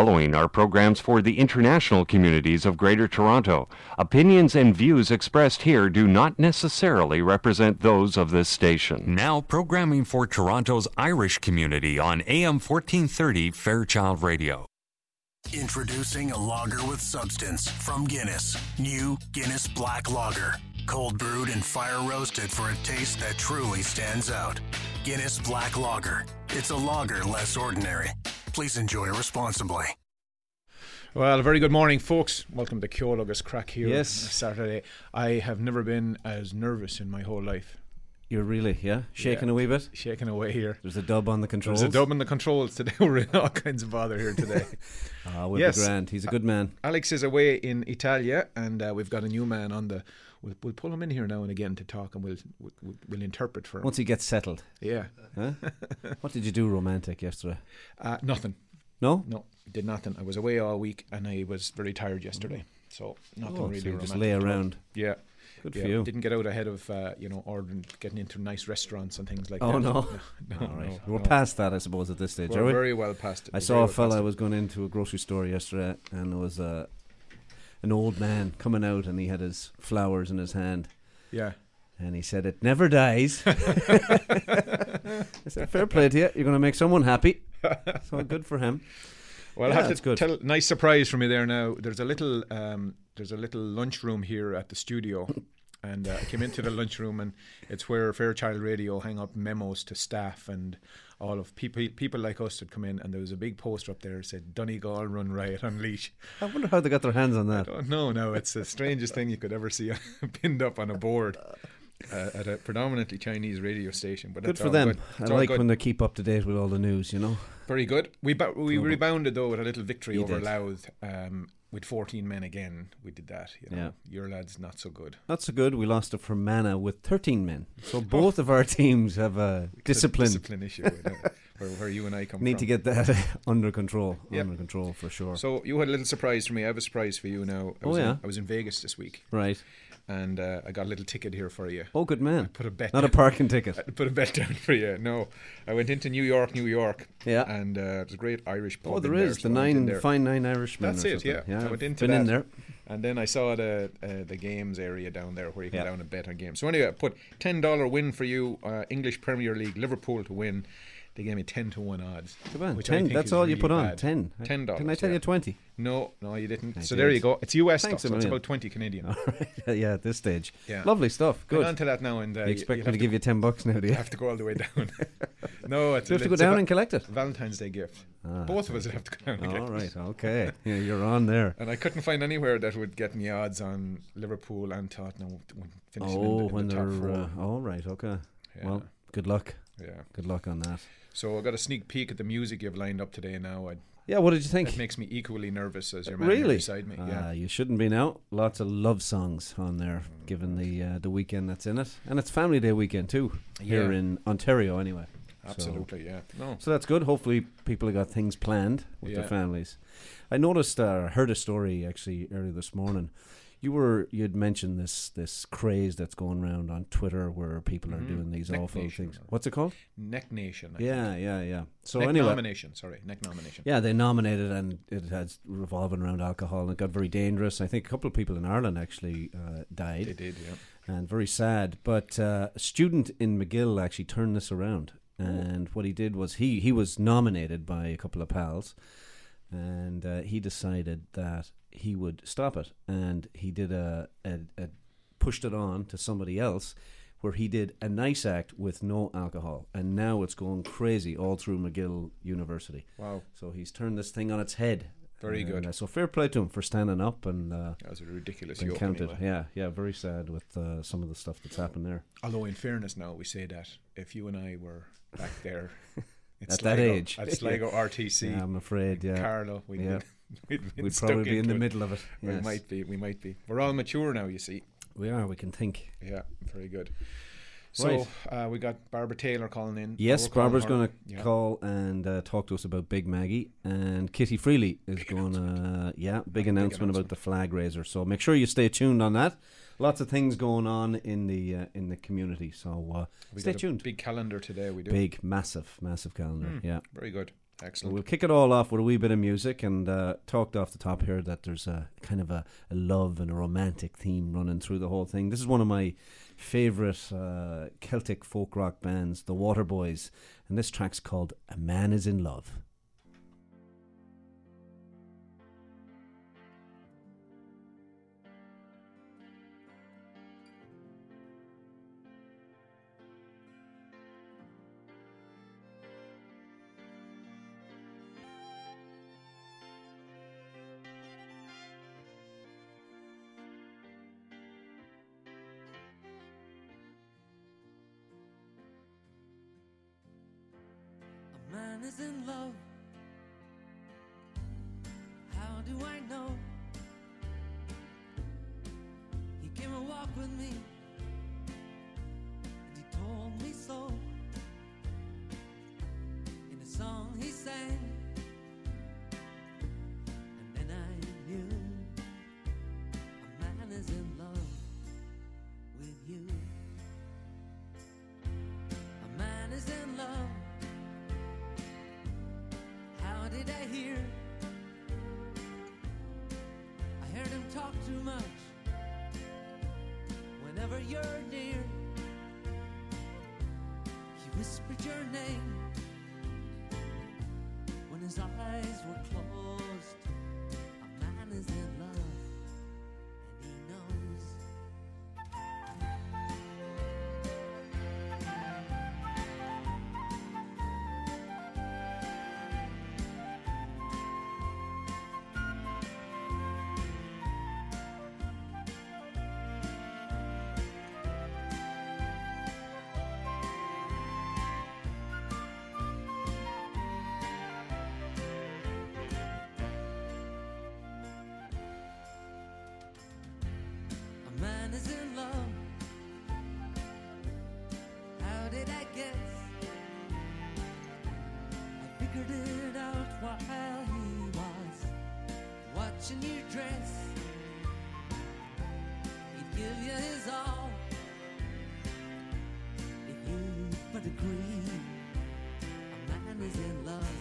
following are programs for the international communities of Greater Toronto. Opinions and views expressed here do not necessarily represent those of this station. Now, programming for Toronto's Irish community on AM 1430 Fairchild Radio. Introducing a lager with substance from Guinness. New Guinness Black Lager. Cold brewed and fire roasted for a taste that truly stands out. Guinness Black Lager. It's a lager less ordinary. Please enjoy responsibly. Well, a very good morning, folks. Welcome to Ceol agus craic here. Yes. Saturday. I have never been as nervous in my whole life. You're really, yeah, shaking Yeah. a wee bit. Shaking away here. There's a dub on the controls. There's a dub in the controls today. We're in all kinds of bother here today. Ah, we'll Yes. be grand. He's a good man. Alex is away in Italia, and uh, we've got a new man on the. We'll, we'll pull him in here now and again to talk, and we'll we'll, we'll interpret for him. Once he gets settled, yeah, huh? what did you do romantic yesterday? uh, nothing. No, No, did nothing. I was away all week, and I was very tired yesterday. So nothing Oh, really. so just lay around. Yeah. Good yeah, for you. Didn't get out ahead of uh, you know ordering, getting into nice restaurants and things like Oh that. no, no, all right. no, We're no. past that, I suppose, at this stage, We're are we? very well past it. I We're saw a well fella. Was going into a grocery store yesterday, and there was a an old man coming out, and he had his flowers in his hand. Yeah. and he said, "It never dies." I said, "Fair play to you. You're going to make someone happy." So good for him. Well, Yeah, I have that's to good. tell nice surprise for me there now. There's a little um, there's a little lunchroom here at the studio. And uh, I came into the lunchroom, and it's where Fairchild Radio hang up memos to staff and all of people people like us would come in. And there was a big poster up there that said "Donegal Run Riot Unleash." I wonder how they got their hands on that. No, no, it's the strangest thing you could ever see pinned up on a board uh, at a predominantly Chinese radio station. But Good for them. Good. I like good. when they keep up to date with all the news. You know. Very good. We ba- we rebounded though with a little victory over did. Louth um, with 14 men again. We did that. You know. Yeah. Your lads not so good. Not so good. We lost it from Mana with 13 men. So both of our teams have a discipline. discipline issue where, where you and I come Need from. to get that under control. Yep. Under control for sure. So you had a little surprise for me. I have a surprise for you now. I Oh, was yeah? In, I was in Vegas this week, right. And uh, I got a little ticket here for you. Oh, good man. Put a bet. Not a parking ticket. I put a bet down for you. No, I went into New York, New York. Yeah. And uh, there's a great Irish pub. Oh, there is there, the so I nine fine nine Irishmen. That's it, something. yeah. I went into been in there. And then I saw the uh, the games area down there where you can Yeah. down and bet on games. So anyway, I put ten dollar win for you, uh, English Premier League, Liverpool to win. They gave me ten to one odds. Which I Ten. That's all you put on. bad. Ten. Ten dollars. Didn't I tell yeah. you twenty? No, no, you didn't. I so there you go. It's US Thanks stuff, so it's about twenty Canadian. All right. yeah, at this stage. Yeah. Lovely stuff. Get Good. on to that now, and uh, you expect me to give you ten bucks now, do you? have to go all the way down. no, it's you have to go down and collect it? Valentine's Day gift. Ah, Both of us would have to go down and get it. right. Okay. Yeah, you're on there. And I couldn't find anywhere that would get me odds on Liverpool and Tottenham finishing Oh, in the, in when the they're. top four. Uh, all right. Okay. Yeah. Well, good luck. yeah. Good luck on that. So I got a sneak peek at the music you've lined up today. Now I, Yeah. What did you think? it makes me equally nervous as your man really? beside me. Ah, Yeah, you shouldn't be now. Lots of love songs on there, given the uh, the weekend that's in it, and it's Family Day weekend too here Yeah. in Ontario, anyway. So- absolutely. Yeah, no, So that's good. Hopefully, people have got things planned with their families. I noticed, uh, heard a story actually earlier this morning. You were you'd mentioned this this craze that's going around on Twitter where people are Mhm. doing these Neck awful things. What's it called? Neck Nation. I Yeah, think. yeah, yeah. So neck anyway, nomination. Sorry, neck nomination. yeah, they nominated and it has revolving around alcohol and it got very dangerous. I think a couple of people in Ireland actually uh, died they did. Yeah. and very sad. But uh, a student in McGill actually turned this around, and what he did was he he was nominated by a couple of pals, and uh, he decided that he would stop it, and he did a, a, a pushed it on to somebody else. Where he did a nice act with no alcohol, and now it's going crazy all through McGill University. Wow, So he's turned this thing on its head. Very And, good. uh, so fair play to him for standing up and uh, that was a ridiculous yoke. counted. anyway. Yeah, yeah, very sad with uh, some of the stuff that's happened there. Although, in fairness, now we say that if you and I were back there at At that age. at Sligo RTC, Yeah, I'm afraid. Yeah, Carlow, we'd, Yeah. we'd, we'd, been we'd stuck probably be in the it. middle of it. We might be. We might be. We're all mature now. You see. We are. We can think. Yeah, very good. So Right. uh, we got Barbara Taylor calling in. Yes, We're Barbara's going to yeah. call and uh, talk to us about Big Maggie, and Kitty Freely is going to yeah, big announcement about announcement. the flag raiser. So make sure you stay tuned on that. Lots of things going on in the uh, in the community. So uh, stay tuned. Big calendar today. We do. Big, massive, massive calendar. Hmm. Yeah. Very good. Excellent. We'll kick it all off with a wee bit of music and uh, talked off the top here that there's a kind of a, a, love and a romantic theme running through the whole thing. This is one of my favourite uh, Celtic folk rock bands, the Waterboys, and this track's called A Man Is in Love. Man is in love. How do I know? He came and walked with me, you're near, he whispered your name. When his eyes were closed, guess? I figured it out while he was watching you dress. He'd give you his all if you but agree. A man is in love,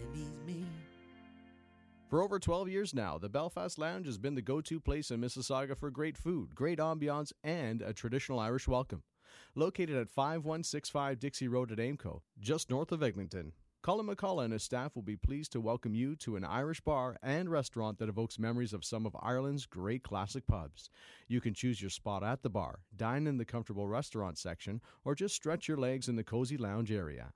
and he's me. For over 12 years now, the Belfast Lounge has been the go to place in Mississauga for great food, great ambiance, and a traditional Irish welcome. Located at 5165 Dixie Road at Aimco, just north of Eglinton, Colin McCullough and his staff will be pleased to welcome you to an Irish bar and restaurant that evokes memories of some of Ireland's great classic pubs. You can choose your spot at the bar, dine in the comfortable restaurant section, or just stretch your legs in the cozy lounge area.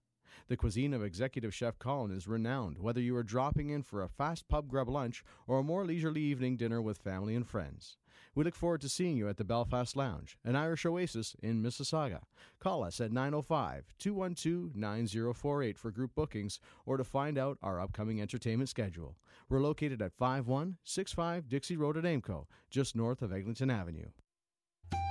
The cuisine of executive chef Colin is renowned, whether you are dropping in for a fast pub grub lunch or a more leisurely evening dinner with family and friends. We look forward to seeing you at the Belfast Lounge, an Irish oasis in Mississauga. Call us at 905 212 9048 for group bookings or to find out our upcoming entertainment schedule. We're located at 5165 Dixie Road at Aimco, just north of Eglinton Avenue.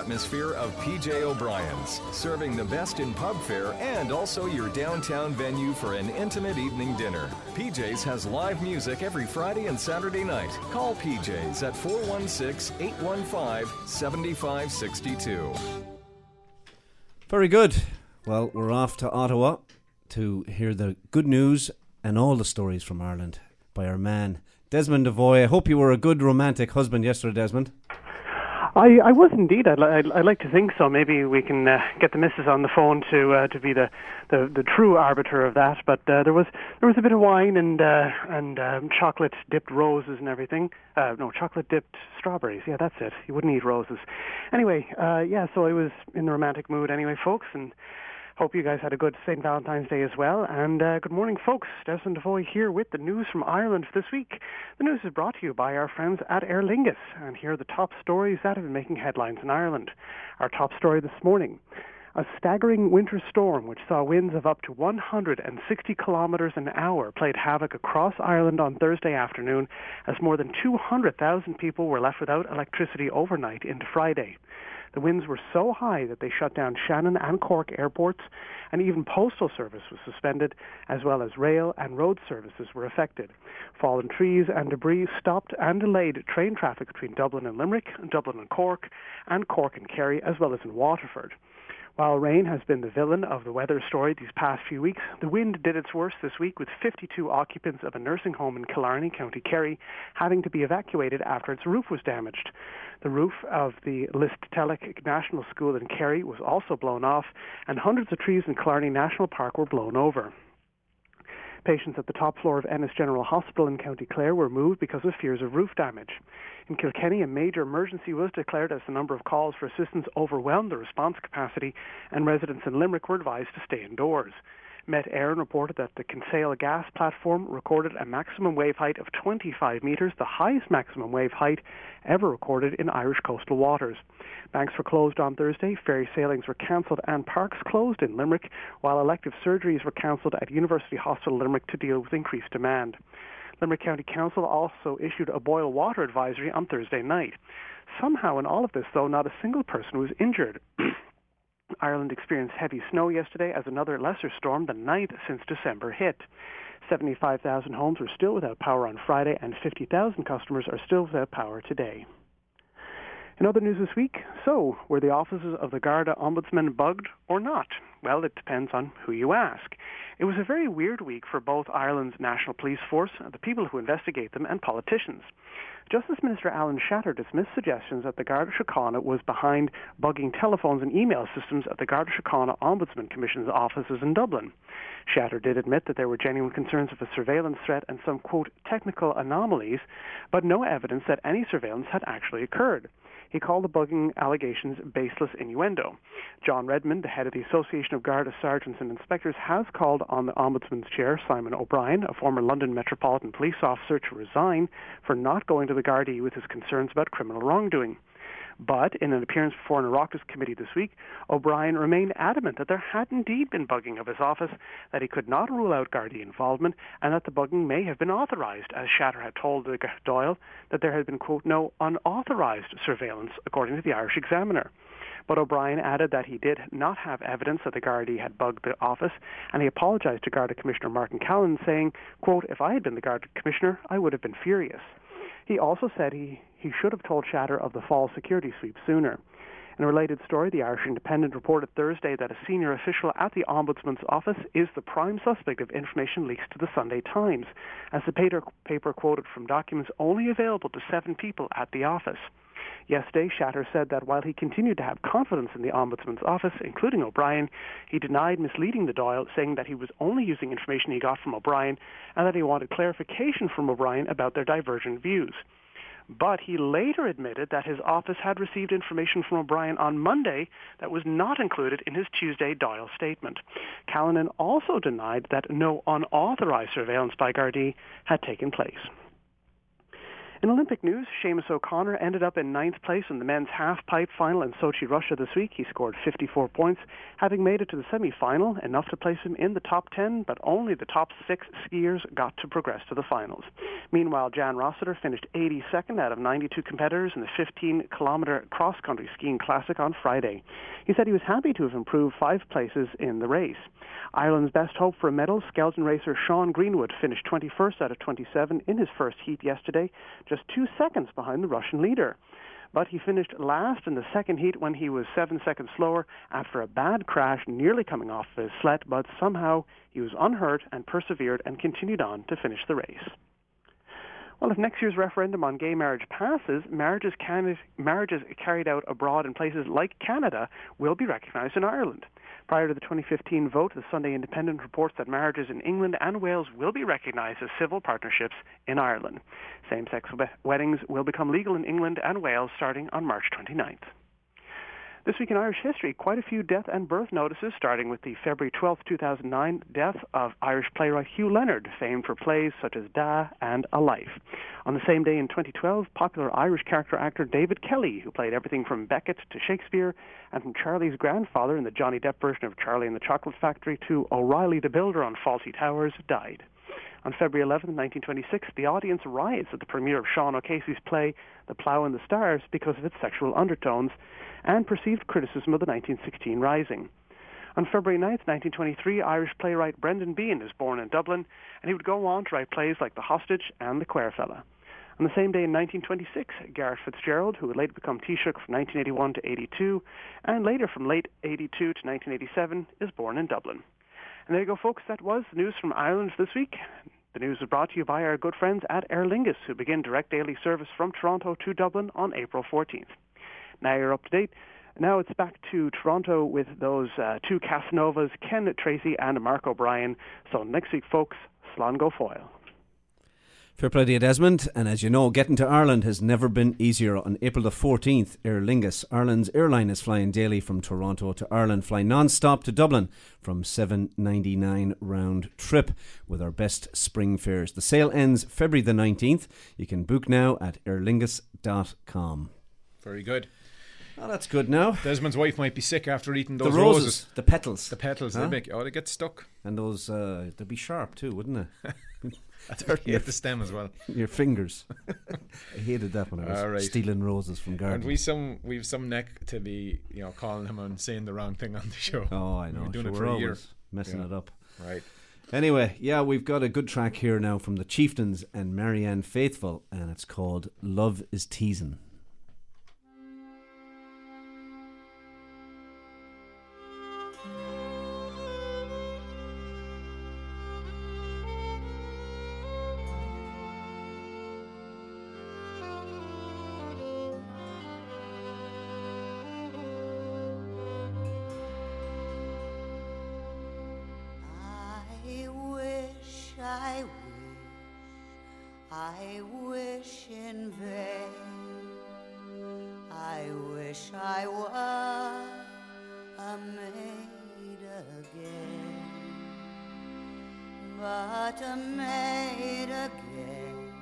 atmosphere of PJ O'Brien's, serving the best in pub fare and also your downtown venue for an intimate evening dinner. PJ's has live music every Friday and Saturday night. Call PJ's at 416 815 7562. Very good. Well, we're off to Ottawa to hear the good news and all the stories from Ireland by our man Desmond Devoy. I hope you were a good romantic husband yesterday, Desmond. I, I was indeed. I'd, li- I'd, like to think so. Maybe we can uh, get the missus on the phone to uh, to be the, the, the true arbiter of that. But uh, there was there was a bit of wine and uh, and um, chocolate dipped roses and everything. Uh, no, chocolate dipped strawberries. Yeah, that's it. You wouldn't eat roses. Anyway, uh, yeah. So I was in the romantic mood anyway, folks, and Hope you guys had a good St. Valentine's Day as well. And uh, good morning, folks. Desmond Devoy here with the news from Ireland for this week. The news is brought to you by our friends at Aer Lingus. And here are the top stories that have been making headlines in Ireland. Our top story this morning. A staggering winter storm, which saw winds of up to 160 kilometres an hour, played havoc across Ireland on Thursday afternoon as more than 200,000 people were left without electricity overnight into Friday. The winds were so high that they shut down Shannon and Cork airports, and even postal service was suspended, as well as rail and road services were affected. Fallen trees and debris stopped and delayed train traffic between Dublin and Limerick, Dublin and Cork, and Cork and Kerry, as well as in Waterford. While rain has been the villain of the weather story these past few weeks, the wind did its worst this week with 52 occupants of a nursing home in Killarney, County Kerry, having to be evacuated after its roof was damaged. The roof of the Listellick National School in Kerry was also blown off, and hundreds of trees in Killarney National Park were blown over. Patients at the top floor of Ennis General Hospital in County Clare were moved because of fears of roof damage. In Kilkenny, a major emergency was declared as the number of calls for assistance overwhelmed the response capacity, and residents in Limerick were advised to stay indoors. Met Éireann reported that the Kinsale gas platform recorded a maximum wave height of 25 metres, the highest maximum wave height ever recorded in Irish coastal waters. Banks were closed on Thursday, ferry sailings were cancelled, and parks closed in Limerick, while elective surgeries were cancelled at University Hospital Limerick to deal with increased demand. Limerick County Council also issued a boil water advisory on Thursday night. Somehow, in all of this, though, not a single person was injured. Ireland experienced heavy snow yesterday as another lesser storm, the ninth since December, hit. 75,000 homes were still without power on Friday, and 50,000 customers are still without power today. In other news this week, so were the offices of the Garda Ombudsman bugged or not? Well, it depends on who you ask. It was a very weird week for both Ireland's National Police Force, the people who investigate them, and politicians. Justice Minister Alan Shatter dismissed suggestions that the Garda Síochána was behind bugging telephones and email systems at the Garda Síochána Ombudsman Commission's offices in Dublin. Shatter did admit that there were genuine concerns of a surveillance threat and some, quote, technical anomalies, but no evidence that any surveillance had actually occurred. He called the bugging allegations baseless innuendo. John Redmond, the head of the Association of Garda Sergeants and Inspectors, has called on the Ombudsman's chair, Simon O'Brien, a former London Metropolitan Police officer, to resign for not going to the Gardaí with his concerns about criminal wrongdoing. But in an appearance before an Oireachtas committee this week, O'Brien remained adamant that there had indeed been bugging of his office, that he could not rule out Gardaí involvement, and that the bugging may have been authorised, as Shatter had told Dáil that there had been, quote, no unauthorised surveillance, according to the Irish Examiner. But O'Brien added that he did not have evidence that the Gardaí had bugged the office, and he apologised to Garda Commissioner Martin Callinan, saying, quote, if I had been the Garda Commissioner, I would have been furious. He also said he, he should have told Shatter of the fall security sweep sooner. In a related story, the Irish Independent reported Thursday that a senior official at the Ombudsman's office is the prime suspect of information leaks to the Sunday Times, as the paper, paper quoted from documents only available to seven people at the office. Yesterday, Shatter said that while he continued to have confidence in the Ombudsman's office, including O'Brien, he denied misleading the Dáil, saying that he was only using information he got from O'Brien and that he wanted clarification from O'Brien about their divergent views. But he later admitted that his office had received information from O'Brien on Monday that was not included in his Tuesday Dáil statement. Callinan also denied that no unauthorized surveillance by Gardaí had taken place. In Olympic news, Seamus O'Connor ended up in ninth place in the men's half-pipe final in Sochi, Russia this week. He scored 54 points, having made it to the semi-final, enough to place him in the top 10, but only the top six skiers got to progress to the finals. Meanwhile, Jan Rossiter finished 82nd out of 92 competitors in the 15-kilometer cross-country skiing classic on Friday. He said he was happy to have improved five places in the race. Ireland's best hope for a medal, skeleton racer Sean Greenwood, finished 21st out of 27 in his first heat yesterday, just two seconds behind the Russian leader. But he finished last in the second heat when he was seven seconds slower after a bad crash nearly coming off his sled, but somehow he was unhurt and persevered and continued on to finish the race. Well, if next year's referendum on gay marriage passes, marriages, can, marriages carried out abroad in places like Canada will be recognised in Ireland. Prior to the 2015 vote, the Sunday Independent reports that marriages in England and Wales will be recognised as civil partnerships in Ireland. Same-sex weddings will become legal in England and Wales starting on March 29th. This week in Irish history, quite a few death and birth notices, starting with the February 12, 2009 death of Irish playwright Hugh Leonard, famed for plays such as Da and A Life. On the same day in 2012, popular Irish character actor David Kelly, who played everything from Beckett to Shakespeare and from Charlie's grandfather in the Johnny Depp version of Charlie and the Chocolate Factory to O'Reilly the Builder on Fawlty Towers, died. On February 11, 1926, the audience riots at the premiere of Sean O'Casey's play The Plough and the Stars because of its sexual undertones and perceived criticism of the 1916 Rising. On February 9, 1923, Irish playwright Brendan Behan is born in Dublin, and he would go on to write plays like The Hostage and The Quare Fellow. On the same day in 1926, Garret FitzGerald, who would later become Taoiseach from 1981 to 82, and later from late 82 to 1987, is born in Dublin. And there you go, folks. That was news from Ireland this week. The news was brought to you by our good friends at Aer Lingus, who begin direct daily service from Toronto to Dublin on April 14th. Now you're up to date. Now it's back to Toronto with those uh, two Casanovas, Ken Tracy and Mark O'Brien. So next week, folks, Slán go foil. Fair play to you, Desmond. And as you know, getting to Ireland has never been easier. On April the 14th, Aer Lingus, Ireland's airline, is flying daily from Toronto to Ireland, fly non-stop to Dublin from 7.99 round trip with our best spring fares. The sale ends February the 19th. You can book now at aerlingus.com. Very good. Oh, that's good now. Desmond's wife might be sick after eating The those roses, the petals. The petals, Huh? they make oh they get stuck. And those, uh, they'd be sharp too, wouldn't they? Dirty at the stem as well. Your fingers. I hated that when I was All right. stealing roses from garden. And we some we've some neck to be you know calling him and saying the wrong thing on the show. Oh, I know. We've been doing Sure, it for we're a year. always messing Yeah. it up. Right. Anyway, yeah, we've got a good track here now from the Chieftains and Marianne Faithfull, and it's called Love is Teasing. I wish in vain. I wish I were a maid again, but a maid again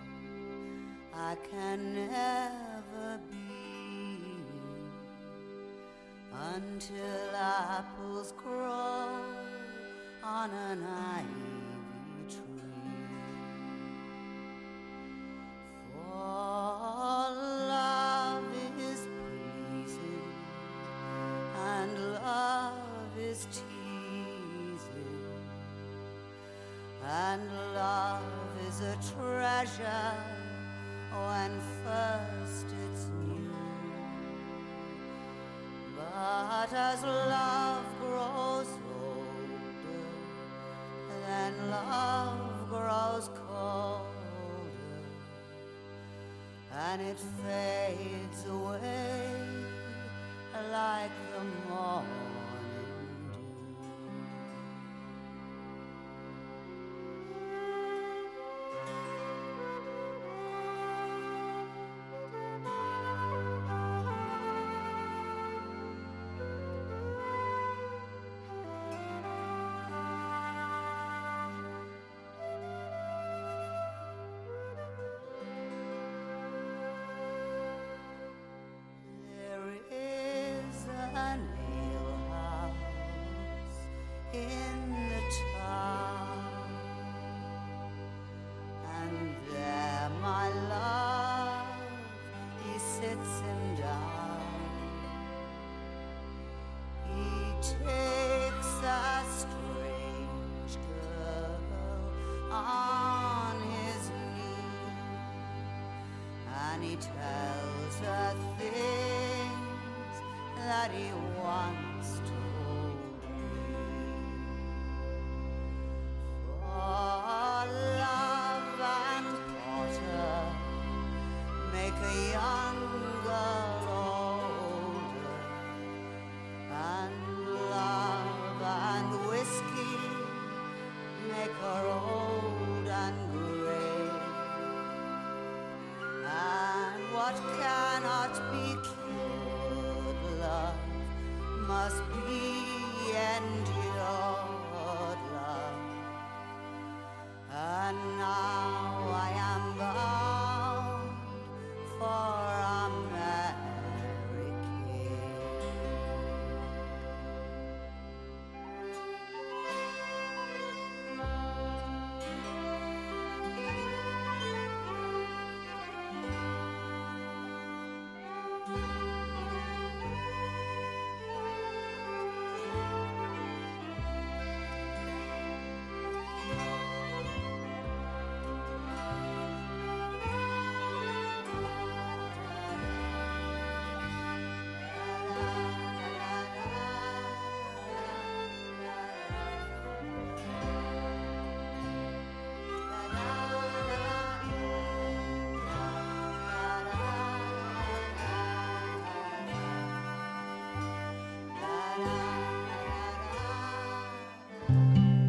I can never be. Until apples grow on an ivy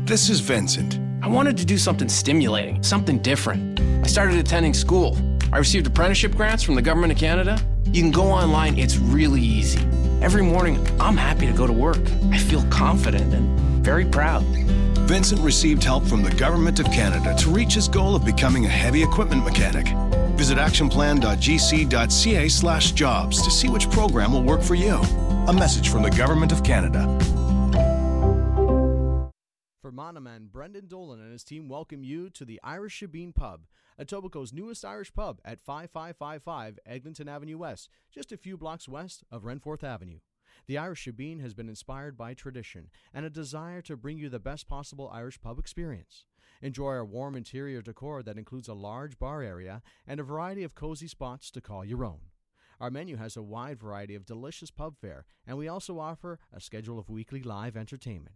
This is Vincent. I wanted to do something stimulating, something different. I started attending school. I received apprenticeship grants from the Government of Canada. You can go online, it's really easy. Every morning, I'm happy to go to work. I feel confident and very proud. Vincent received help from the Government of Canada to reach his goal of becoming a heavy equipment mechanic. Visit actionplan.gc.ca slash jobs to see which program will work for you. A message from the Government of Canada. Brendan Dolan and his team welcome you to the Irish Shebeen Pub, Etobicoke's newest Irish pub at 5555 Eglinton Avenue West, just a few blocks west of Renforth Avenue. The Irish Shebeen has been inspired by tradition and a desire to bring you the best possible Irish pub experience. Enjoy our warm interior decor that includes a large bar area and a variety of cozy spots to call your own. Our menu has a wide variety of delicious pub fare, and we also offer a schedule of weekly live entertainment.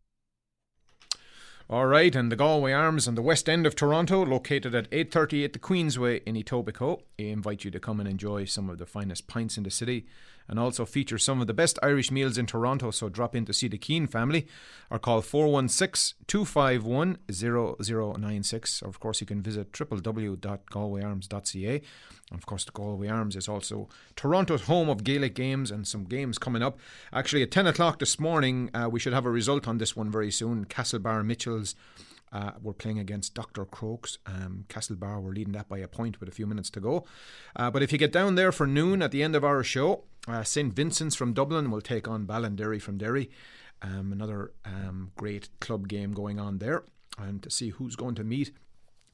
All right, and the Galway Arms on the west end of Toronto, located at 838 the Queensway in Etobicoke. I invite you to come and enjoy some of the finest pints in the city and also feature some of the best Irish meals in Toronto. So drop in to see the Keane family or call 416 251 0096. Of course, you can visit www.galwayarms.ca. Of course, the Galway Arms is also Toronto's home of Gaelic games and some games coming up. Actually, at 10 o'clock this morning, uh, we should have a result on this one very soon. Castlebar Mitchells uh, were playing against Dr. Crokes. Um, Castlebar were leading that by a point with a few minutes to go. Uh, but if you get down there for noon at the end of our show, uh, St. Vincent's from Dublin will take on Ballinderry from Derry. Um, another um, great club game going on there. And to see who's going to meet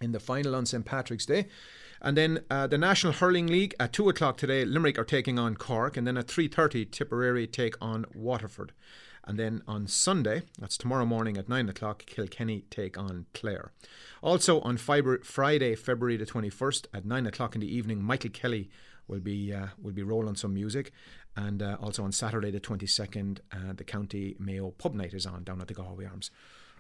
in the final on St. Patrick's Day. And then uh, the National Hurling League at two o'clock today. Limerick are taking on Cork, and then at three thirty, Tipperary take on Waterford. And then on Sunday, that's tomorrow morning at 9 o'clock, Kilkenny take on Clare. Also on Friday, February the 21st at 9 o'clock in the evening, Michael Kelly will be uh, will be rolling some music. And uh, also on Saturday the 22nd, uh, the County Mayo Pub Night is on down at the Galway Arms.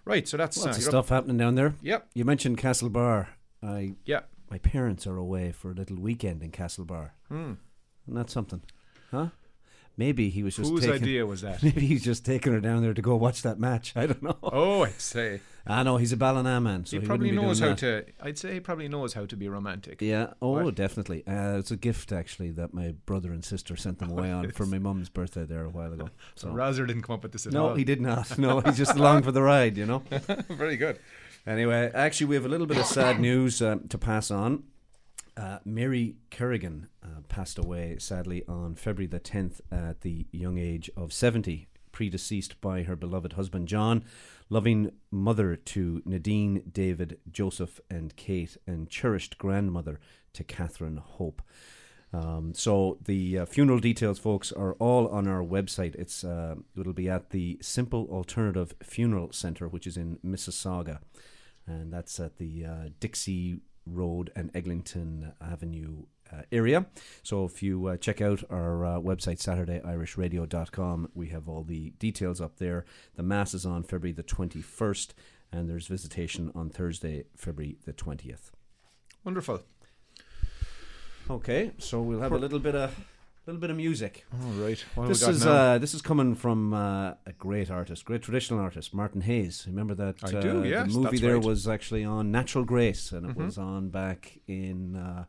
Right, so that's Lots uh, of stuff up- happening down there. Yep. You mentioned Castlebar. I Yeah. My parents are away for a little weekend in Castlebar. Hmm. Isn't that something? Huh? Maybe he was just Whose taking, idea was that? Maybe he's just taking her down there to go watch that match. I don't know. Oh, I'd say. I know he's a Ballina man, so he, he, probably knows how that. to. I'd say he probably knows how to be romantic. Yeah. Oh, What? definitely. Uh, it's a gift actually that my brother and sister sent them away on for my mum's birthday there a while ago. So Razor didn't come up with this at no, all. he did not. No, he's just along for the ride, you know. Very good. Anyway, actually, we have a little bit of sad news um, to pass on. Uh, Mary Kerrigan uh, passed away sadly on February the 10th at the young age of 70, predeceased by her beloved husband John, loving mother to Nadine, David, Joseph, and Kate, and cherished grandmother to Catherine Hope. Um, so the uh, funeral details, folks, are all on our website. It's uh, it'll be at the Simple Alternative Funeral Center, which is in Mississauga, and that's at the uh, Dixie Road and Eglinton Avenue uh, area. So if you uh, check out our uh, website, SaturdayIrishRadio.com, we have all the details up there. The mass is on February the twenty first, and there's visitation on Thursday, February the twentieth. Wonderful. Okay, so we'll have a little bit of little bit of music. All right. What this is uh, this is coming from uh, a great artist, great traditional artist, Martin Hayes. Remember that? I uh, do, yes, the movie there right. was actually on Natural Grace, and it Mhm. was on back in. Uh,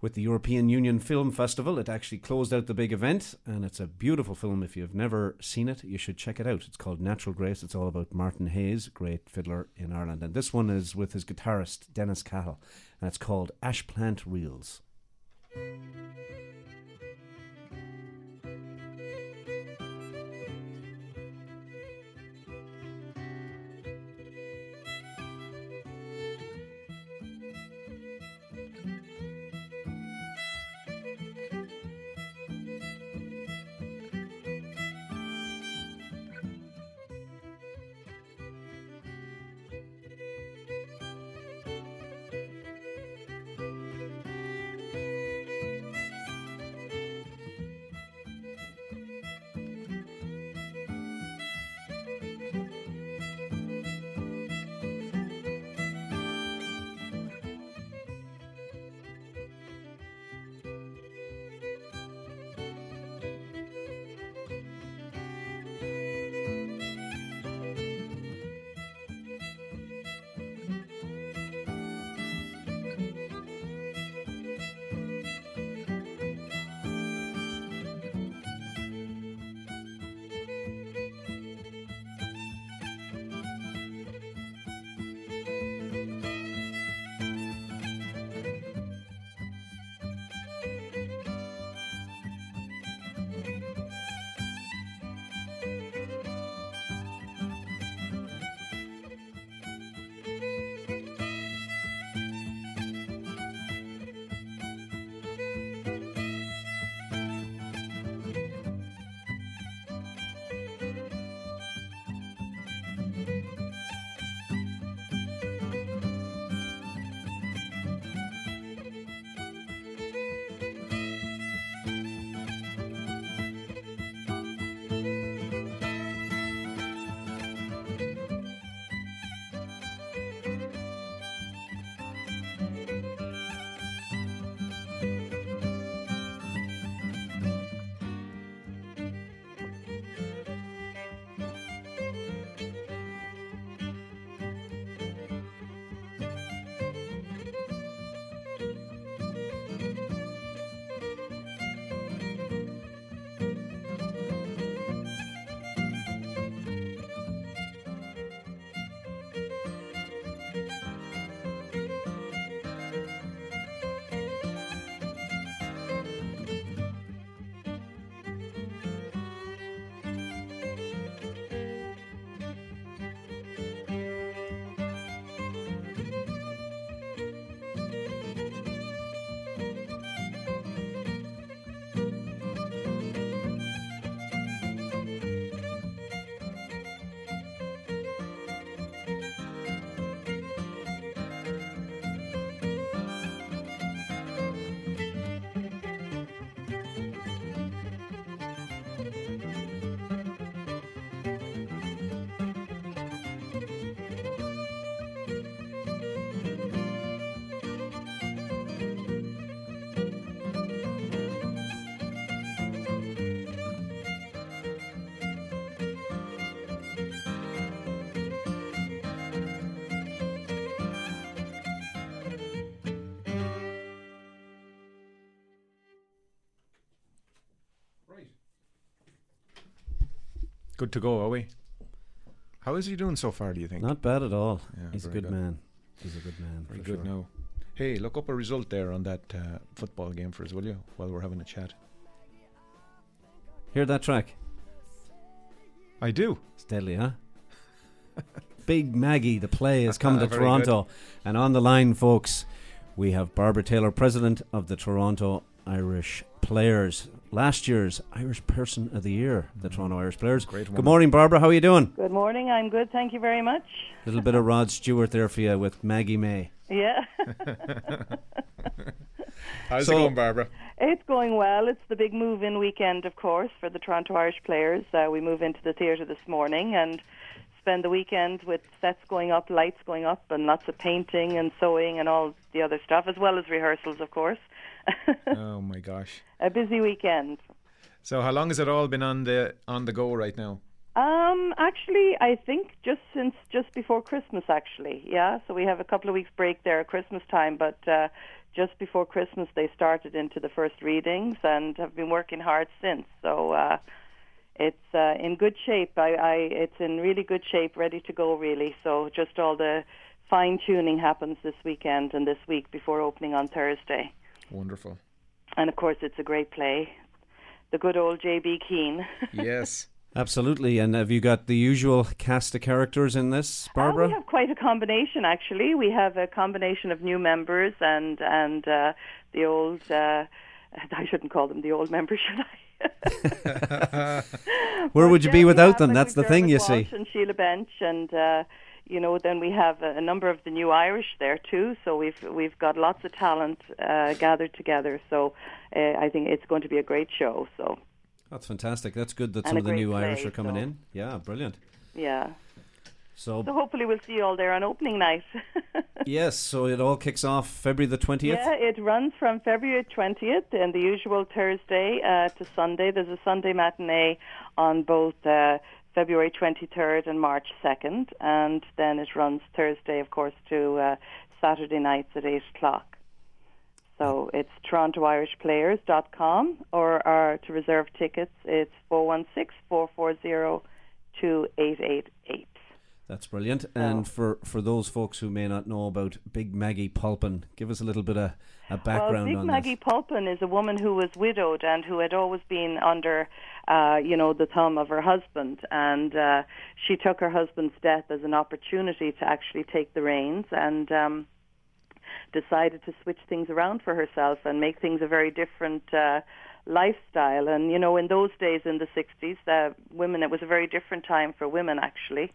with the European Union Film Festival, it actually closed out the big event, and it's a beautiful film. If you've never seen it, you should check it out. It's called Natural Grace. It's all about Martin Hayes, great fiddler in Ireland, and this one is with his guitarist Dennis Cahill, and it's called Ashplant Reels. Good to go, are we? How is he doing so far? Do you think? Not bad at all. Yeah, He's a very good, man. He's a good man. Very for good sure. now. Hey, look up a result there on that uh, football game for us, will you? While we're having a chat. Hear that track? I do. It's deadly, huh? Big Maggie, the play is coming to Very Toronto. And on the line, folks, we have Barbara Taylor, president of the Toronto Irish Players. Last year's Irish Person of the Year, the Toronto Irish Players. Great Good morning, Barbara. How are you doing? Good morning. I'm good. Thank you very much. A little bit of Rod Stewart there for you with Maggie May. Yeah. How's So- it going, Barbara? it's going well. It's the big move in weekend, of course, for the Toronto Irish players. Uh, we move into the theatre this morning and spend the weekend with sets going up, lights going up, and lots of painting and sewing and all the other stuff, as well as rehearsals, of course. oh my gosh! A busy weekend. So, how long has it all been on the on the go right now? Um, actually, I think just since just before Christmas, actually, yeah. So we have a couple of weeks break there at Christmas time, but uh, just before Christmas they started into the first readings and have been working hard since. So uh, it's uh, in good shape. I, I it's in really good shape, ready to go, really. So just all the fine tuning happens this weekend and this week before opening on Thursday. Wonderful. And of course, it's a great play. The good old J.B. Keane. Yes. Absolutely. And have you got the usual cast of characters in this, Barbara? Uh, we have quite a combination, actually. We have a combination of new members and and uh, the old. Uh, I shouldn't call them the old members, should I? Where would you Yeah, be without them? That's the McDermott thing, you Walsh see. And Sheila Bench, and uh, you know, then we have a, a number of the new Irish there too. So we've we've got lots of talent uh, gathered together. So uh, I think it's going to be a great show. So That's fantastic. That's good that And some of the new Irish are coming so- in. Yeah, brilliant. yeah. So, So hopefully we'll see you all there on opening night. yes, so it all kicks off February the 20th. Yeah, it runs from February 20th and the usual Thursday uh, to Sunday. There's a Sunday matinee on both uh, February 23rd and March 2nd, and then it runs Thursday, of course, to uh, Saturday nights at 8 o'clock. So it's TorontoIrishPlayers.com, or, or to reserve tickets, it's 416 440 2888. That's brilliant. And for, for those folks who may not know about Big Maggie Polpin, give us a little bit of a background well, Big on Maggie this. Polpin is a woman who was widowed and who had always been under, uh, you know, the thumb of her husband. And uh, she took her husband's death as an opportunity to actually take the reins and um, decided to switch things around for herself and make things a very different uh, lifestyle. And you know, in those days, in the '60s, uh, women it was a very different time for women actually,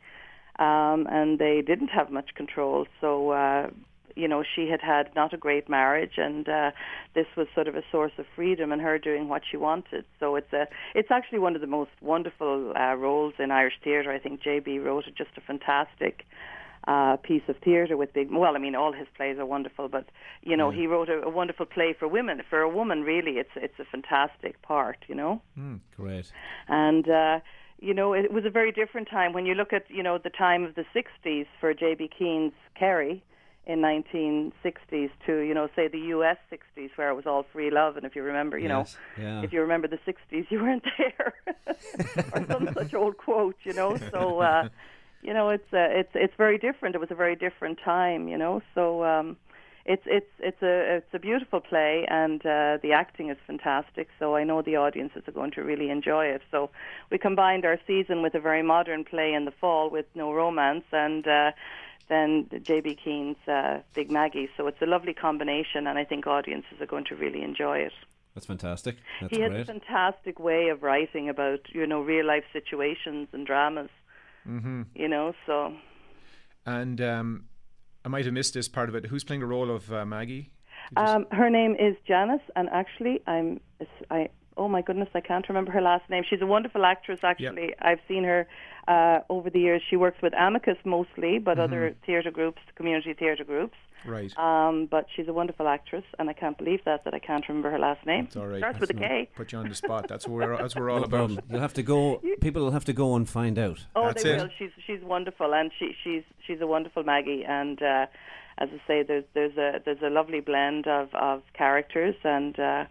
um, and they didn't have much control. So. Uh, you know, she had had not a great marriage, and uh, this was sort of a source of freedom and her doing what she wanted. So it's a, it's actually one of the most wonderful uh, roles in Irish theatre. I think JB wrote it just a fantastic uh, piece of theatre with big. Well, I mean, all his plays are wonderful, but you know, he wrote a, a wonderful play for women. For a woman, really, it's it's a fantastic part. You know Great. and uh, you know it was a very different time when you look at you know the time of the 60s for J.B. Keane's Kerry in 1960s to you know say the U.S. 60s where it was all free love and if you remember you Yes, know yeah. if you remember the 60s you weren't there or some such old quote you know so uh, you know it's uh, it's it's very different it was a very different time you know so um, it's it's it's a it's a beautiful play and uh, the acting is fantastic. So I know the audiences are going to really enjoy it. So we combined our season with a very modern play in the fall with no romance and. Uh, then J.B. Keane's uh, Big Maggie. So it's a lovely combination, and I think audiences are going to really enjoy it. That's fantastic. That's he has a fantastic way of writing about you know real life situations and dramas. Mm-hmm. You know, so And um, I might have missed this part of it. Who's playing the role of uh, Maggie? Um, her name is Janice, and actually, I'm I. Oh my goodness, I can't remember her last name. She's a wonderful actress. Actually, I've seen her uh, over the years. She works with Amicus mostly, but other theatre groups, community theatre groups. Right. Um, but she's a wonderful actress, and I can't believe that that I can't remember her last name. It's all right. Starts with a That's K. Put you on the spot. That's what we're, that's what we're all No about. problem. You'll have to go. People will have to go and find out. Oh, That's they it. will. She's she's wonderful, and she she's she's a wonderful Maggie. And uh, as I say, there's there's a there's a lovely blend of of characters, and uh,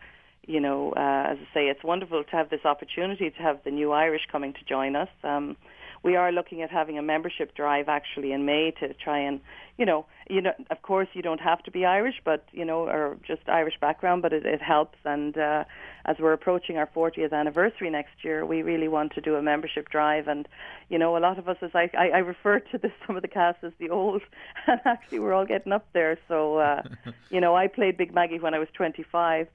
you know, uh, as I say, it's wonderful to have this opportunity to have the new Irish coming to join us. Um, we are looking at having a membership drive actually in May to try and, you know, you know, of course you don't have to be Irish, but you know, or just Irish background, but it, it helps. And uh, as we're approaching our 40th anniversary next year, we really want to do a membership drive. And you know, a lot of us, as I, I, I refer to this, some of the cast as the old, and actually we're all getting up there. So, uh, you know, I played Big Maggie when I was 25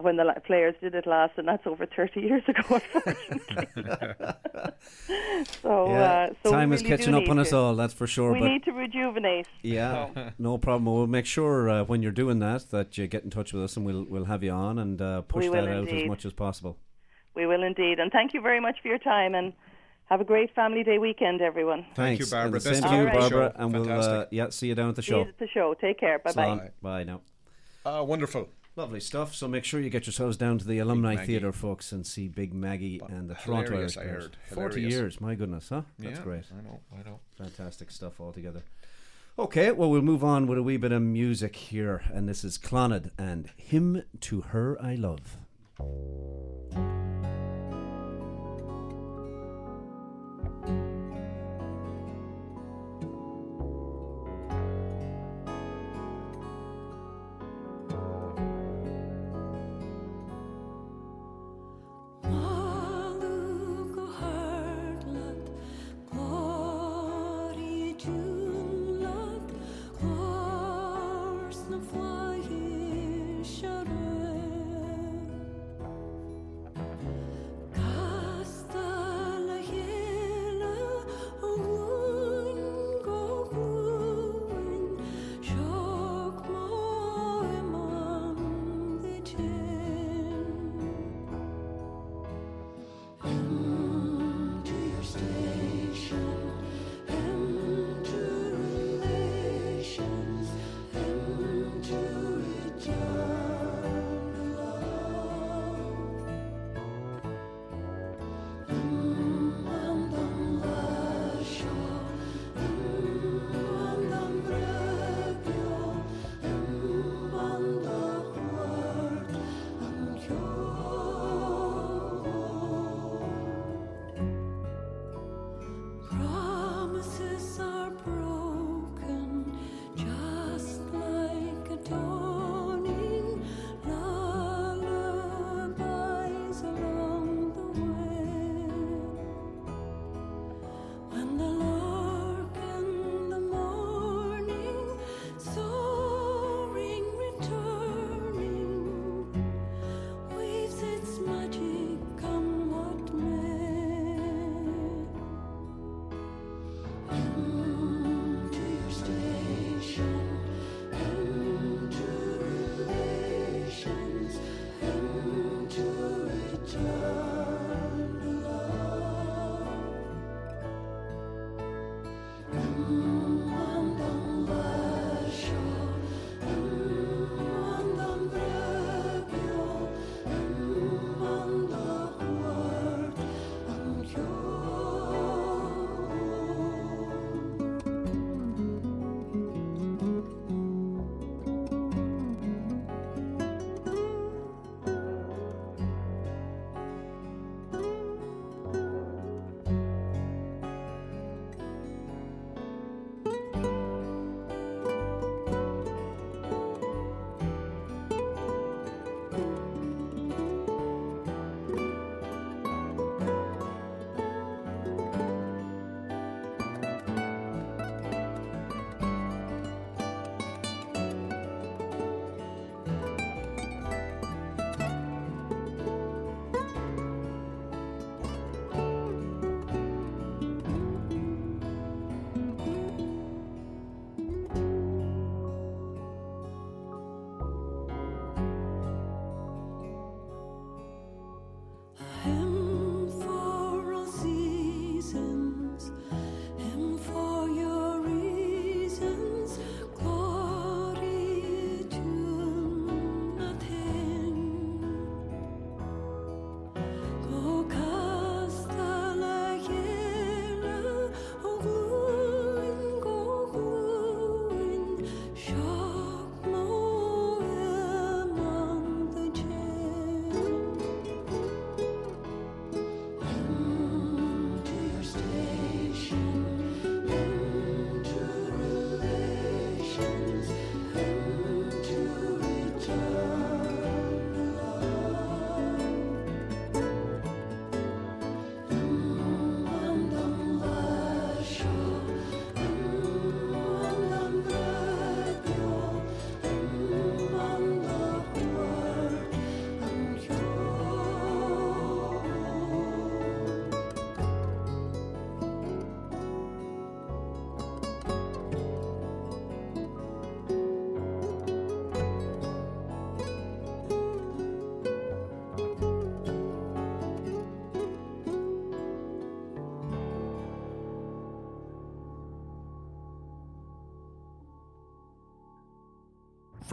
when the players did it last, and that's over 30 years ago, unfortunately. so, Yeah, uh, so time we is really catching up need on us all, that's for sure. We but need to rejuvenate. Yeah, So, no problem. We'll make sure uh, when you're doing that that you get in touch with us, and we'll we'll have you on and uh, push that will out as much as possible. we will indeed. And thank you very much for your time, and have a great Family Day weekend, everyone. Thanks, Barbara. And the Best same to you, luck with the Barbara. show. And we'll uh, yeah see you down at the See you show. at the show. Take care. Bye bye. Bye. Bye now. Uh, wonderful. Lovely stuff. So make sure you get yourselves down to the Alumnae Theatre, folks, and see Big Maggie and the Toronto Irish heard. Forty years, my goodness, huh? That's Yeah, great. I know, I know. Fantastic stuff altogether. Okay, well we'll move on with a wee bit of music here, and this is Clannad and "Him to Her I Love."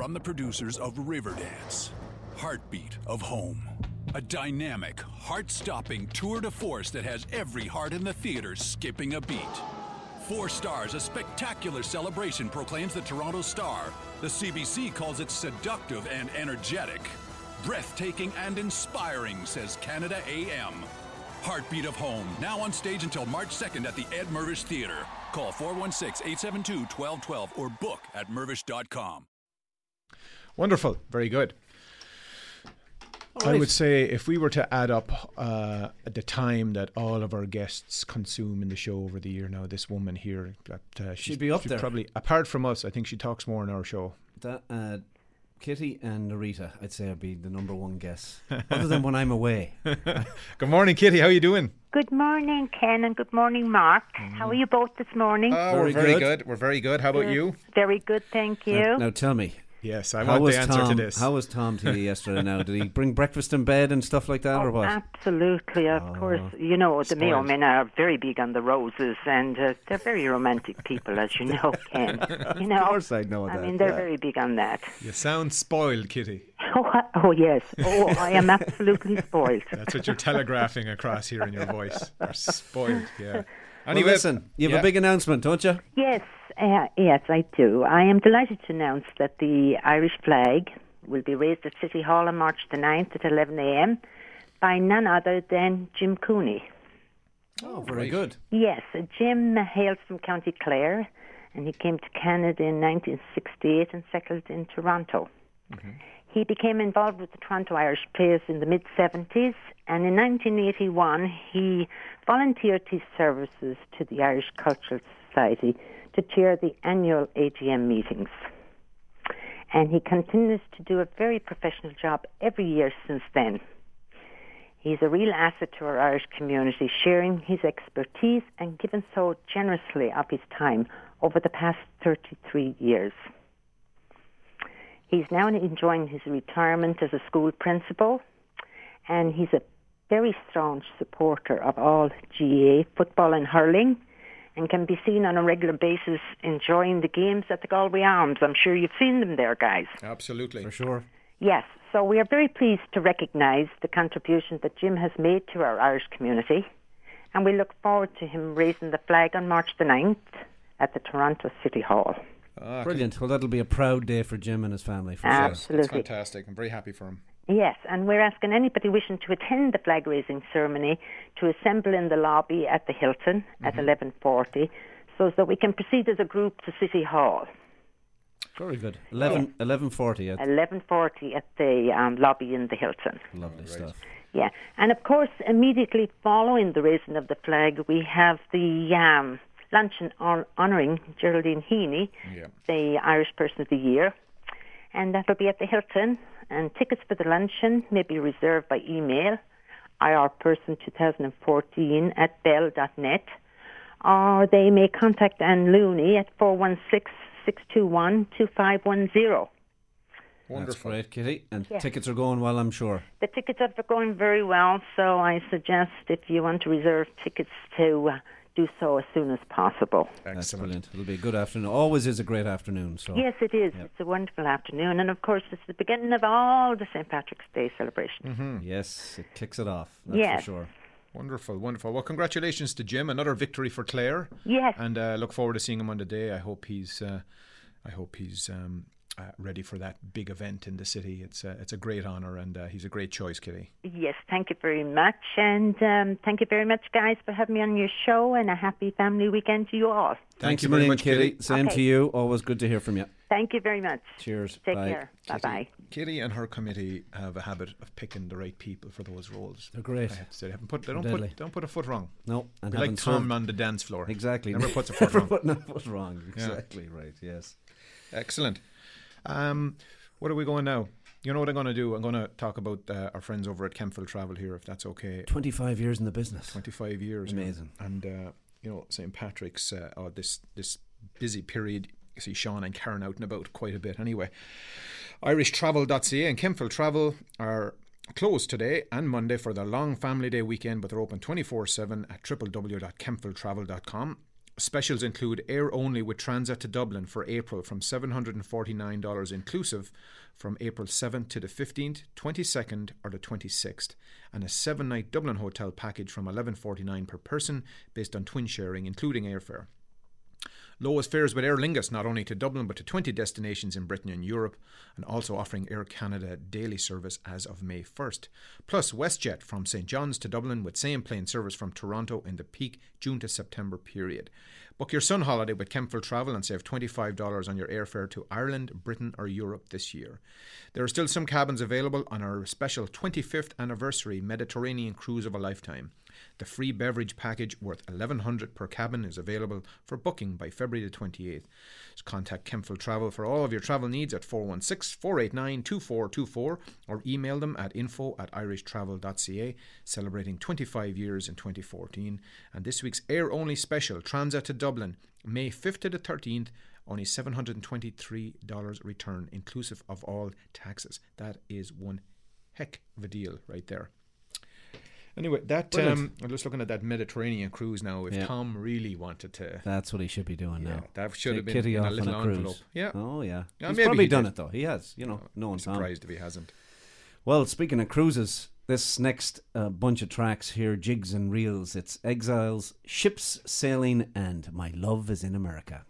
From the producers of Riverdance, Heartbeat of Home. A dynamic, heart stopping tour de force that has every heart in the theater skipping a beat. Four stars, a spectacular celebration proclaims the Toronto Star. The CBC calls it seductive and energetic. Breathtaking and inspiring, says Canada AM. Heartbeat of Home, now on stage until March 2nd at the Ed Mirvish Theatre. Call 416 872 1212 or book at mirvish.com. Wonderful. Very good. All I would say if we were to add up uh, the time that all of our guests consume in the show over the year now, this woman here, that, uh, She'd be up she'd there. Probably, apart from us, I think she talks more in our show. That, uh, Kitty and Narita, I'd say, would be the number one guess. Other than when I'm away. Good morning, Kitty. How are you doing? Good morning, Ken, and good morning, Mark. How are you both this morning? Oh, we're very good. We're very good. How about Good. you? Very good, thank you. Now, now tell me. Yes, I how want was the answer to this. How was Tom to you yesterday now? Did he bring breakfast in bed and stuff like that, or what? Absolutely, of course. You know, the Mayo men are very big on the roses, and uh, they're very romantic people, as you know, Ken. You know, Of course I know I that, mean, they're yeah. very big on that. You sound spoiled, Kitty. Oh, I- oh yes. Oh, I am absolutely spoiled. That's what you're telegraphing across here in your voice. You're spoiled, yeah. Well, listen, you have yeah. a big announcement, don't you? Yes, uh, yes, I do. I am delighted to announce that the Irish flag will be raised at City Hall on March the 9th at 11 a.m. by none other than Jim Cooney. Oh, very good. Yes, uh, Jim hails from County Clare, and he came to Canada in 1968 and settled in Toronto. He became involved with the Toronto Irish Players in the mid 70s, and in 1981 he volunteered his services to the Irish Cultural Society to chair the annual AGM meetings. And he continues to do a very professional job every year since then. He's a real asset to our Irish community, sharing his expertise and giving so generously of his time over the past 33 years. He's now enjoying his retirement as a school principal, and he's a very staunch supporter of all GAA football and hurling, and can be seen on a regular basis enjoying the games at the Galway Arms. I'm sure you've seen them there, guys. Absolutely. For sure. Yes, so we are very pleased to recognise the contribution that Jim has made to our Irish community, and we look forward to him raising the flag on March the 9th at the Toronto City Hall. Brilliant. Well, that'll be a proud day for Jim and his family, for sure. Absolutely. That's fantastic. I'm very happy for him. Yes, and we're asking anybody wishing to attend the flag raising ceremony to assemble in the lobby at the Hilton at 11:40 so that we can proceed as a group to City Hall. Very good. 11, 11.40. at 11:40 at the um, lobby in the Hilton. Lovely stuff. Yeah, and of course, immediately following the raising of the flag, we have the um, luncheon hon- honouring Geraldine Heaney, Yeah. the Irish Person of the Year, and that'll be at the Hilton. And tickets for the luncheon may be reserved by email, irperson2014 at bell.net, or they may contact Anne Looney at 416-621-2510. That's great, Kitty. And Yeah. tickets are going well, I'm sure. The tickets are going very well, so I suggest if you want to reserve tickets to uh, do so as soon as possible. That's brilliant. It'll be a good afternoon. Always is a great afternoon. So Yes, it is. It's a wonderful afternoon, and of course, it's the beginning of all the St. Patrick's Day celebration. Yes, it kicks it off. That's Yes. for sure. Wonderful, wonderful. Well, congratulations to Jim. Another victory for Clare. Yes. And uh, look forward to seeing him on the day. I hope he's, uh, I hope he's um, uh, ready for that big event in the city. It's uh, it's a great honour, and uh, he's a great choice, Kitty. Yes, thank you very much, and um, thank you very much, guys, for having me on your show, and a happy family weekend to you all. Thanks you very much, Kitty. Kitty. Same Okay. to you. Always good to hear from you. Thank you very much. Cheers. Take Bye. care. Bye bye. Kitty and her committee have a habit of picking the right people for those roles. They're great. I have to say, they haven't put they don't Deadly. put don't put a foot wrong. No, and Be like haven't Tom served- on the dance floor. Exactly. Never puts a foot Never wrong. putting a foot wrong. Yeah. Exactly right. Yes. Excellent. Um, what are we going now? You know what I'm going to do? I'm going to talk about uh, our friends over at Kempfil Travel here, if that's okay. 25 years in the business. 25 years. Amazing. And, uh, you know, St. Patrick's, uh, oh, this, this busy period, you see Sean and Karen out and about quite a bit anyway. IrishTravel.ca and Kempfil Travel are closed today and Monday for their long family day weekend, but they're open 24 7 at www.kempfiltravel.com. Specials include air only with Transat to Dublin for April from $749 inclusive from April 7th to the 15th, 22nd, or the 26th, and a seven night Dublin hotel package from 1149 per person based on twin sharing, including airfare. Lowest fares with Aer Lingus, not only to Dublin but to 20 destinations in Britain and Europe, and also offering Air Canada daily service as of May 1st. Plus WestJet from St John's to Dublin with same plane service from Toronto in the peak June to September period. Book your sun holiday with Kempfil Travel and save $25 on your airfare to Ireland, Britain, or Europe this year. There are still some cabins available on our special 25th anniversary Mediterranean cruise of a lifetime. The free beverage package worth 1100 per cabin is available for booking by February the 28th. So contact Kempfil Travel for all of your travel needs at 416-489-2424 or email them at info at irishtravel.ca celebrating 25 years in 2014 and this week's air only special Transat to Dublin May 5th to the 13th only $723 return inclusive of all taxes. That is one heck of a deal right there. Anyway, that um, I'm just looking at that Mediterranean cruise now. If Yeah. Tom really wanted to, That's what he should be doing Yeah, now. that should have Take been Kitty in a little on a cruise. envelope. Yeah. Oh yeah. Yeah, He's probably he done it though. He has. You know, no I'm one's on. surprised if he hasn't. Well, speaking of cruises, this next uh, bunch of tracks here, jigs and reels. It's Exiles, Ships Sailing, and My Love Is in America.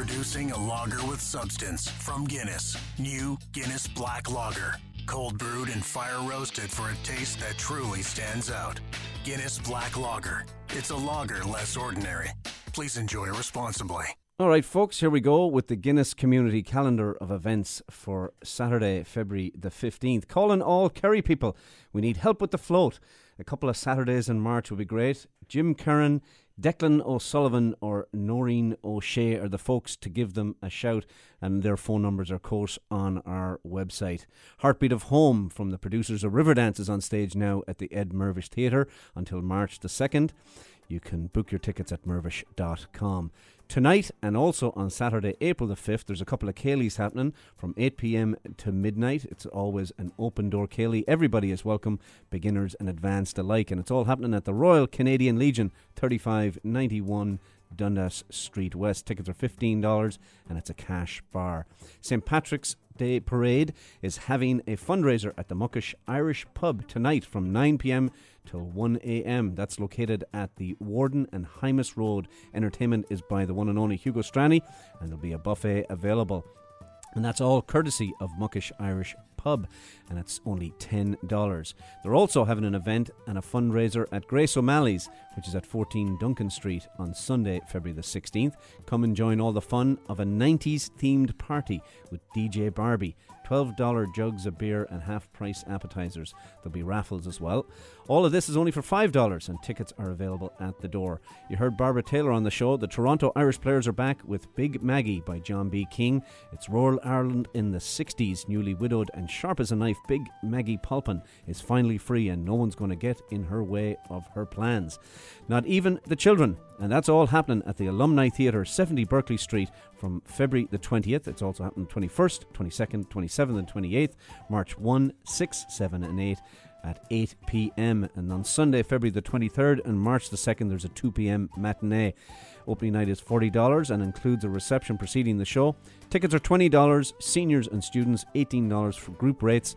Introducing a lager with substance from Guinness. New Guinness Black Lager. Cold brewed and fire roasted for a taste that truly stands out. Guinness Black Lager. It's a lager less ordinary. Please enjoy responsibly. All right, folks, here we go with the Guinness Community Calendar of events for Saturday, February the 15th. Calling all Kerry people. We need help with the float. A couple of Saturdays in March would be great. Jim Curran, Declan O'Sullivan, or Noreen O'Shea are the folks to give them a shout, and their phone numbers are, of course, on our website. Heartbeat of Home from the producers of Riverdance is on stage now at the Ed Mirvish Theatre until March the 2nd. You can book your tickets at mirvish.com. Tonight and also on Saturday, April the 5th, there's a couple of céilís happening from 8 pm to midnight. It's always an open door céilí. Everybody is welcome, beginners and advanced alike. And it's all happening at the Royal Canadian Legion, 3591 Dundas Street West. Tickets are $15 and it's a cash bar. St. Patrick's Day Parade is having a fundraiser at the Muckish Irish Pub tonight from 9 pm till 1 a.m. That's located at the Warden and Hymus Road. Entertainment is by the one and only Hugo Strani, and there'll be a buffet available. And that's all courtesy of Muckish Irish Pub, and it's only $10. They're also having an event and a fundraiser at Grace O'Malley's, which is at 14 Duncan Street on Sunday, February the 16th. Come and join all the fun of a 90s themed party with DJ Barbie. $12 jugs of beer and half price appetizers. There'll be raffles as well. All of this is only for $5 and tickets are available at the door. You heard Barbara Taylor on the show. The Toronto Irish Players are back with Big Maggie by John B. Keane. It's rural Ireland in the 60s, newly widowed and sharp as a knife. Big Maggie Polpin is finally free and no one's going to get in her way of her plans. Not even the children. And that's all happening at the Alumnae Theatre, 70 Berkeley Street, from February the 20th. It's also happening 21st, 22nd, 27th, and 28th, March 1, 6, 7, and 8 at 8 p.m. And on Sunday, February the 23rd, and March the 2nd, there's a 2 p.m. matinee. Opening night is $40 and includes a reception preceding the show. Tickets are $20, seniors and students $18 for group rates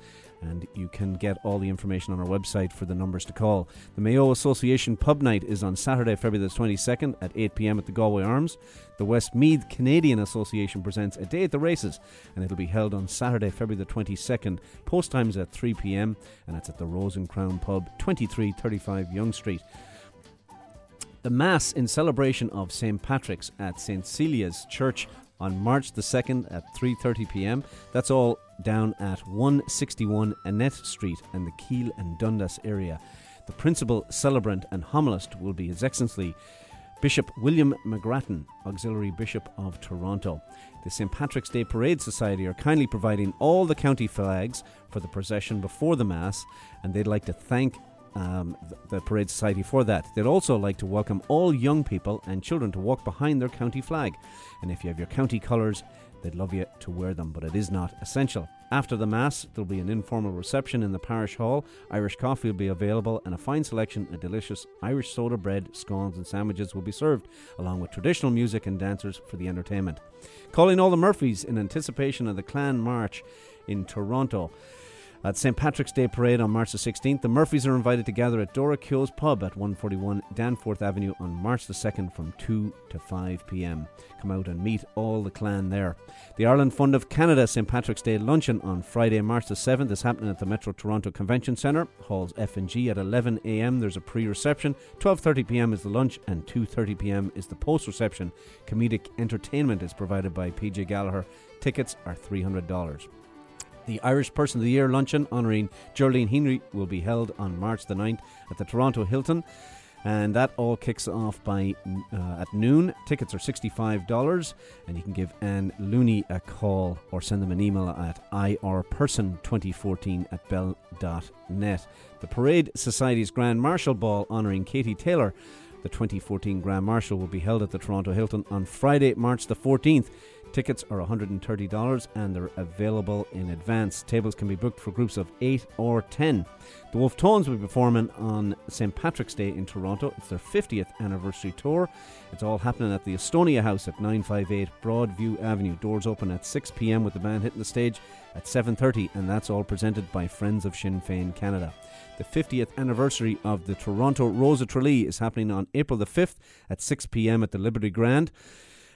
and you can get all the information on our website for the numbers to call. The Mayo Association Pub Night is on Saturday, February the 22nd at 8 pm at the Galway Arms. The Westmeath Canadian Association presents a day at the races, and it'll be held on Saturday, February the 22nd. Post times at 3 pm, and it's at the Rose and Crown Pub, 2335 Yonge Street. The Mass in celebration of St. Patrick's at St. Celia's Church on March the 2nd at 3:30 p.m. That's all down at 161 Annette Street in the Keele and Dundas area. The principal celebrant and homilist will be His Excellency Bishop William McGrattan, Auxiliary Bishop of Toronto. The St. Patrick's Day Parade Society are kindly providing all the county flags for the procession before the Mass, and they'd like to thank um, the Parade Society for that. They'd also like to welcome all young people and children to walk behind their county flag. And if you have your county colours, they'd love you to wear them, but it is not essential. After the Mass, there'll be an informal reception in the parish hall. Irish coffee will be available, and a fine selection of delicious Irish soda bread, scones, and sandwiches will be served, along with traditional music and dancers for the entertainment. Calling all the Murphys in anticipation of the Clan March in Toronto. At St. Patrick's Day Parade on March the 16th, the Murphys are invited to gather at Dora Keogh's Pub at 141 Danforth Avenue on March the 2nd from 2 to 5 pm. Come out and meet all the clan there. The Ireland Fund of Canada St. Patrick's Day luncheon on Friday, March the 7th is happening at the Metro Toronto Convention Centre, halls F and G at 11 am. There's a pre-reception. 12:30 pm is the lunch and 2:30 pm is the post-reception. Comedic entertainment is provided by PJ Gallagher. Tickets are $300. The Irish Person of the Year luncheon honouring Geraldine Heaney will be held on March the 9th at the Toronto Hilton. And that all kicks off by uh, at noon. Tickets are $65, and you can give Anne Looney a call or send them an email at irperson2014 at bell.net. The Parade Society's Grand Marshal Ball honouring Katie Taylor, the 2014 Grand Marshal, will be held at the Toronto Hilton on Friday, March the 14th. Tickets are $130 and they're available in advance. Tables can be booked for groups of 8 or 10. The Wolfe Tones will be performing on St. Patrick's Day in Toronto. It's their 50th anniversary tour. It's all happening at the Estonia House at 958 Broadview Avenue. Doors open at 6 pm with the band hitting the stage at 7:30 and that's all presented by Friends of Sinn Féin Canada. The 50th anniversary of the Toronto Rose of Tralee is happening on April the 5th at 6 pm at the Liberty Grand.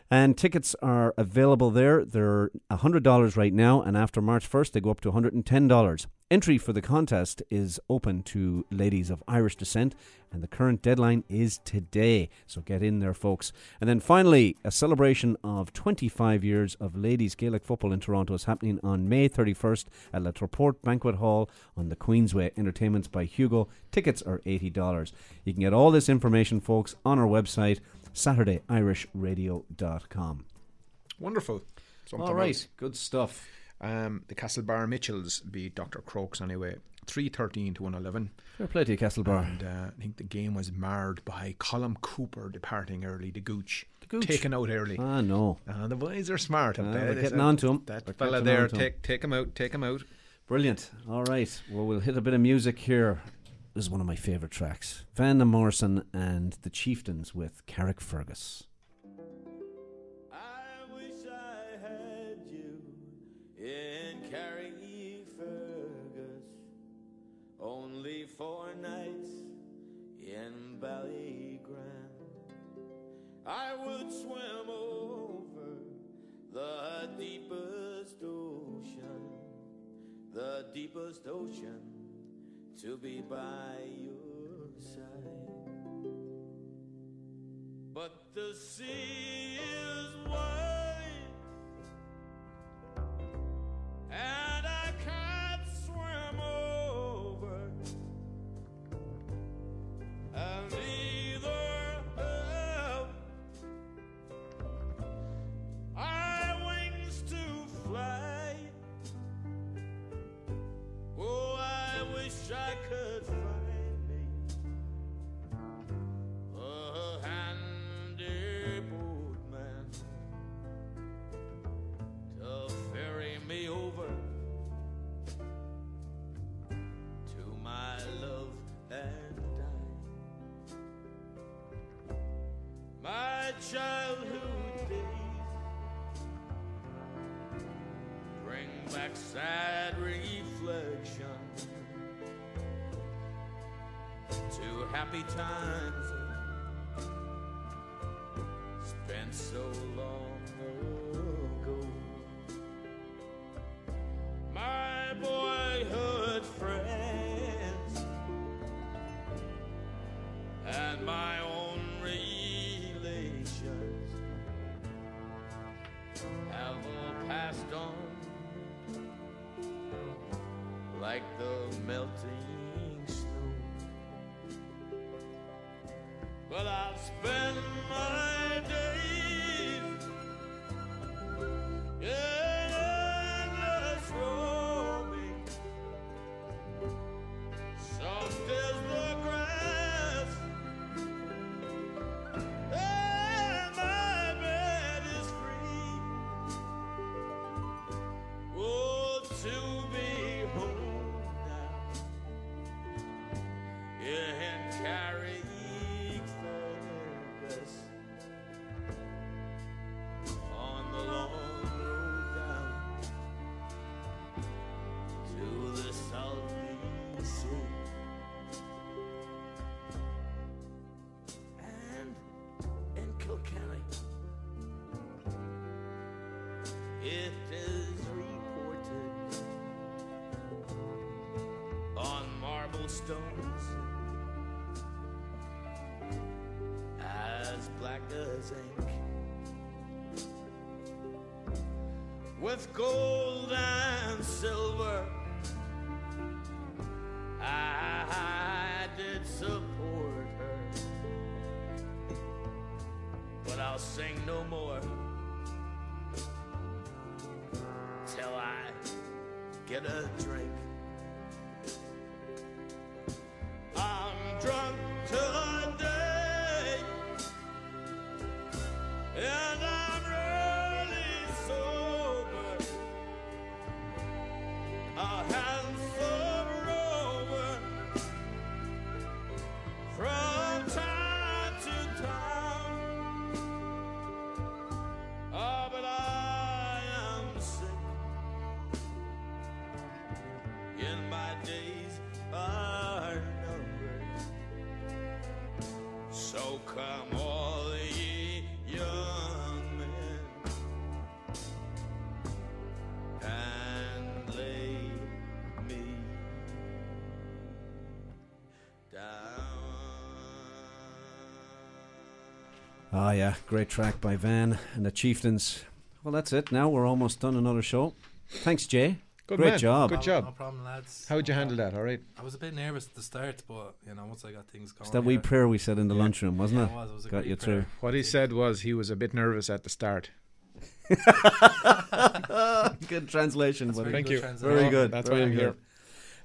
And tickets are available there. They're $100 right now, and after March 1st, they go up to $110. Entry for the contest is open to ladies of Irish descent, and the current deadline is today. So get in there, folks. And then finally, a celebration of 25 years of ladies Gaelic football in Toronto is happening on May 31st at La Treport Banquet Hall on the Queensway. Entertainments by Hugo. Tickets are $80. You can get all this information, folks, on our website SaturdayIrishRadio.com. Wonderful. Something All right, else. good stuff. Um, the Castlebar Mitchells beat Dr. Crokes anyway, 313 to 111. Fair play to you, Castlebar. And uh, I think the game was marred by Colm Cooper departing early, the Gooch. Gooch. taken out early. Ah, no. Ah, the boys are smart. I Ah, they're getting on to 'em. That They're fella there, on to 'em. take take him out, take him out. Brilliant. All right. Well, we'll hit a bit of music here. Is one of my favourite tracks. Van Morrison and the Chieftains with Carrickfergus. in Carrie Fergus. Only four nights in Ballygrand. I would swim over the deepest ocean, the deepest ocean, to be by your side. But the sea childhood days. Bring back sad reflection to happy times But with gold and silver. I did support her but I'll sing no more till I get a drink Ah, yeah, great track by Van and the Chieftains. Well, that's it. Now we're almost done another show. Thanks, Jay. Good great man. job. Good job. No problem, lads. How'd you handle that? All right. I was a bit nervous at the start, but you know, once I got things going, It's that wee prayer we said in the Yeah. lunchroom, wasn't Yeah, it? it was. It was a Got great you prayer. through. What he said was he was a bit nervous at the start. good translation, buddy. Thank you. Very good. That's very why I'm good. here.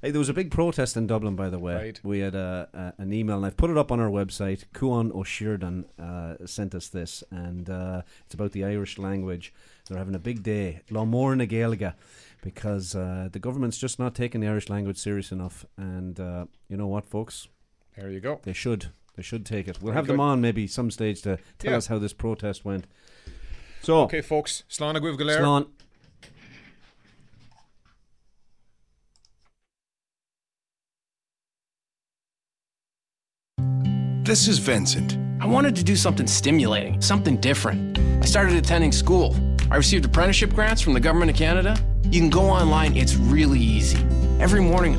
Hey, there was a big protest in Dublin, by the way. Right. We had an email, and I've put it up on our website. Kuan O'Sheridan uh, sent us this, and uh, it's about the Irish language. They're having a big day, Lá Mór na Gaeilge, because uh, the government's just not taking the Irish language serious enough. And uh, you know what, folks? There you go. They should. They should take it. We'll Very have them on maybe some stage to tell Yeah. us how this protest went. So, Okay, folks. Slán a Slán. This is Vincent. I wanted to do something stimulating, something different. I started attending school. I received apprenticeship grants from the Government of Canada. You can go online, it's really easy. Every morning,